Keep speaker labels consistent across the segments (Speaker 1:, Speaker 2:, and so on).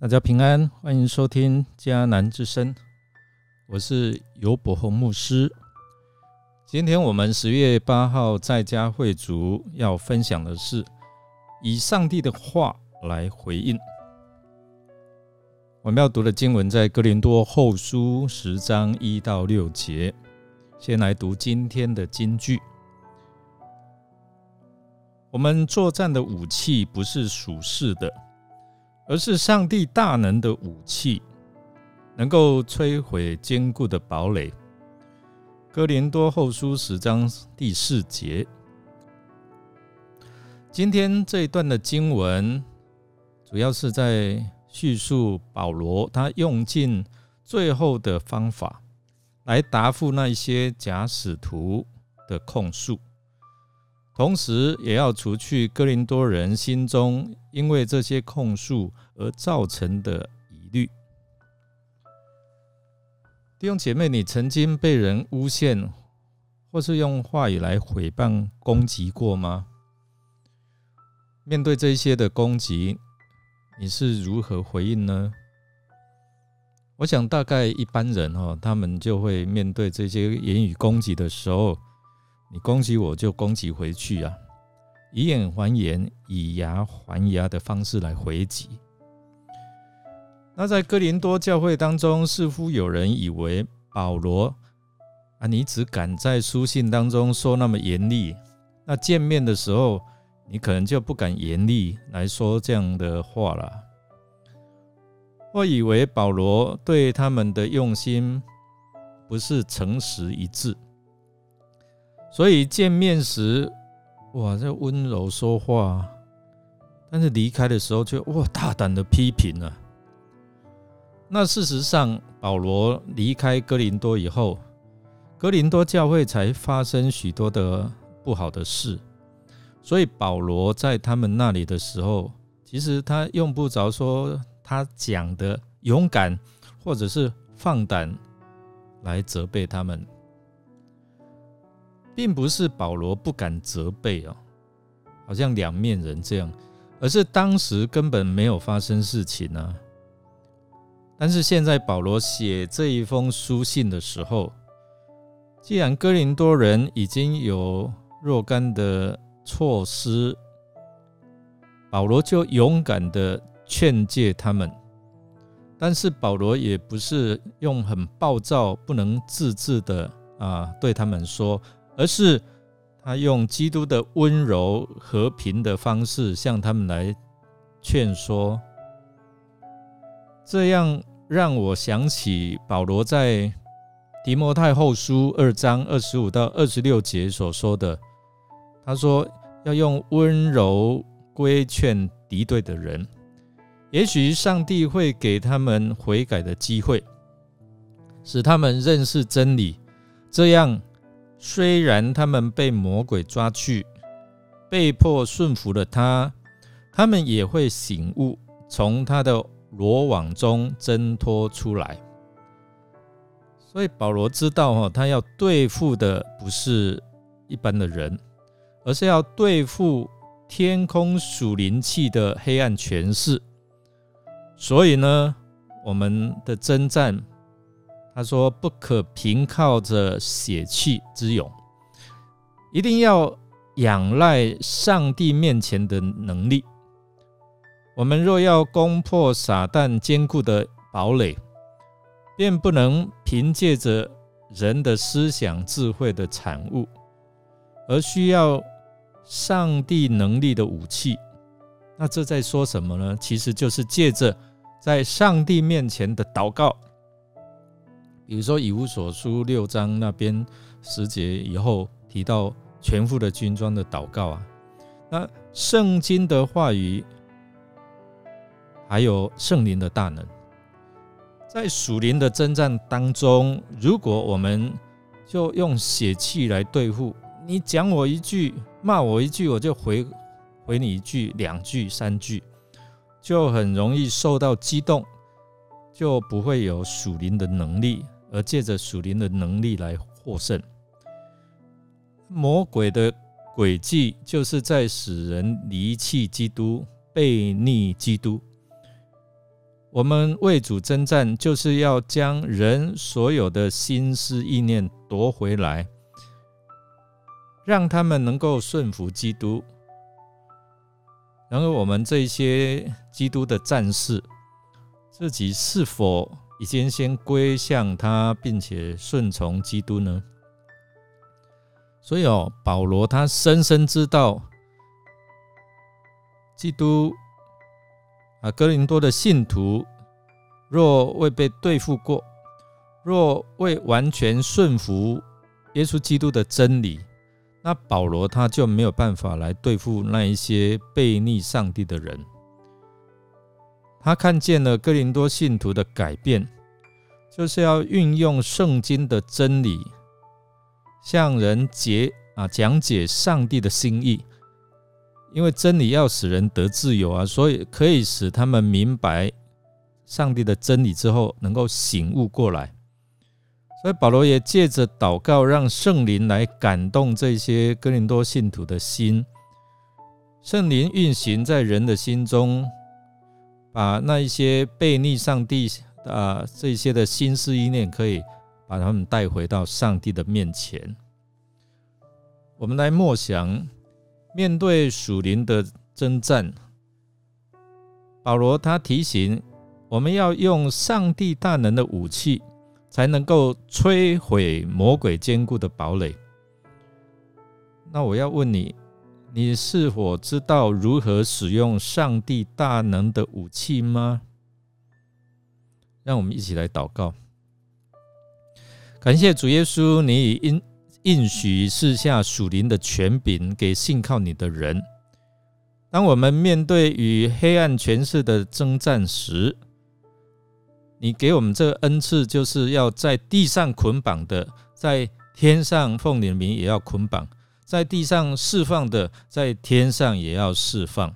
Speaker 1: 大家平安，欢迎收听迦南之声，我是尤伯宏牧师。今天我们十月八号在家会族要分享的是以上帝的话来回应。我们要读的经文在哥林多后书十章一到六节。先来读今天的金句：我们作战的武器不是属世的。而是上帝大能的武器，能够摧毁坚固的堡垒。哥林多后书十章第四节。今天这一段的经文，主要是在叙述保罗他用尽最后的方法，来答复那些假使徒的控诉。同时，也要除去哥林多人心中因为这些控诉而造成的疑虑。弟兄姐妹，你曾经被人诬陷，或是用话语来诽谤、攻击过吗？面对这些的攻击，你是如何回应呢？我想，大概一般人哦，他们就会面对这些言语攻击的时候。你攻击我就攻击回去啊，以眼还眼，以牙还牙的方式来回击。那在哥林多教会当中，似乎有人以为保罗啊，你只敢在书信当中说那么严厉，那见面的时候，你可能就不敢严厉来说这样的话了。我以为保罗对他们的用心不是诚实一致。所以见面时，哇，这温柔说话，但是离开的时候却哇，大胆的批评了。那事实上，保罗离开哥林多以后，哥林多教会才发生许多的不好的事。所以保罗在他们那里的时候，其实他用不着说他讲的勇敢或者是放胆来责备他们。并不是保罗不敢责备哦，好像两面人这样，而是当时根本没有发生事情呢。但是现在保罗写这一封书信的时候，既然哥林多人已经有若干的措施，保罗就勇敢的劝诫他们。但是保罗也不是用很暴躁、不能自制的啊对他们说。而是他用基督的温柔和平的方式向他们来劝说，这样让我想起保罗在提摩太后书二章二十五到二十六节所说的。他说要用温柔规劝敌对的人，也许上帝会给他们悔改的机会，使他们认识真理，这样。虽然他们被魔鬼抓去，被迫顺服了他，他们也会醒悟，从他的罗网中挣脱出来。所以保罗知道，哈，他要对付的不是一般的人，而是要对付天空属灵气的黑暗权势。所以呢，我们的征战。他说：“不可凭靠着血气之勇，一定要仰赖上帝面前的能力。我们若要攻破撒旦坚固的堡垒，便不能凭借着人的思想智慧的产物，而需要上帝能力的武器。那这在说什么呢？其实就是借着在上帝面前的祷告。”比如说《以无所书》六章那边十节以后提到全副的军装的祷告啊，那圣经的话语，还有圣灵的大能，在属灵的征战当中，如果我们就用血气来对付，你讲我一句，骂我一句，我就回回你一句、两句、三句，就很容易受到激动，就不会有属灵的能力。而借着属灵的能力来获胜，魔鬼的诡计就是在使人离弃基督、背逆基督。我们为主征战，就是要将人所有的心思意念夺回来，让他们能够顺服基督。然而，我们这些基督的战士，自己是否已经先归向他，并且顺从基督呢？所以哦，保罗他深深知道，基督啊，哥林多的信徒若未被对付过，若未完全顺服耶稣基督的真理，那保罗他就没有办法来对付那一些背逆上帝的人。他看见了哥林多信徒的改变，就是要运用圣经的真理。向人解啊讲解上帝的心意，因为真理要使人得自由啊，所以可以使他们明白上帝的真理之后，能够醒悟过来。所以保罗也借着祷告，让圣灵来感动这些哥林多信徒的心，圣灵运行在人的心中，把那一些背逆上帝啊这些的心思意念可以。把他们带回到上帝的面前。我们来默想，面对属灵的征战，保罗他提醒我们要用上帝大能的武器，才能够摧毁魔鬼坚固的堡垒。那我要问你，你是否知道如何使用上帝大能的武器吗？让我们一起来祷告。感谢主耶稣，你已应应许赐下属灵的权柄给信靠你的人。当我们面对与黑暗权势的征战时，你给我们这个恩赐，就是要在地上捆绑的，在天上奉你的名也要捆绑；在地上释放的，在天上也要释放。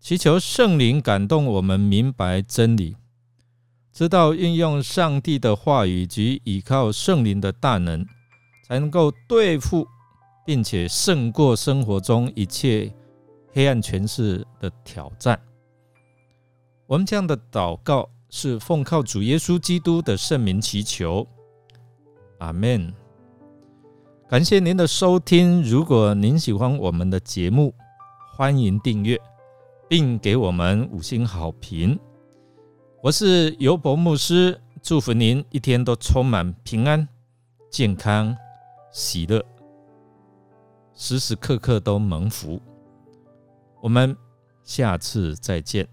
Speaker 1: 祈求圣灵感动我们，明白真理。知道运用上帝的话语及依靠圣灵的大能，才能够对付并且胜过生活中一切黑暗权势的挑战。我们这样的祷告是奉靠主耶稣基督的圣名祈求，阿门。感谢您的收听。如果您喜欢我们的节目，欢迎订阅并给我们五星好评。我是尤伯牧师，祝福您一天都充满平安、健康、喜乐，时时刻刻都蒙福。我们下次再见。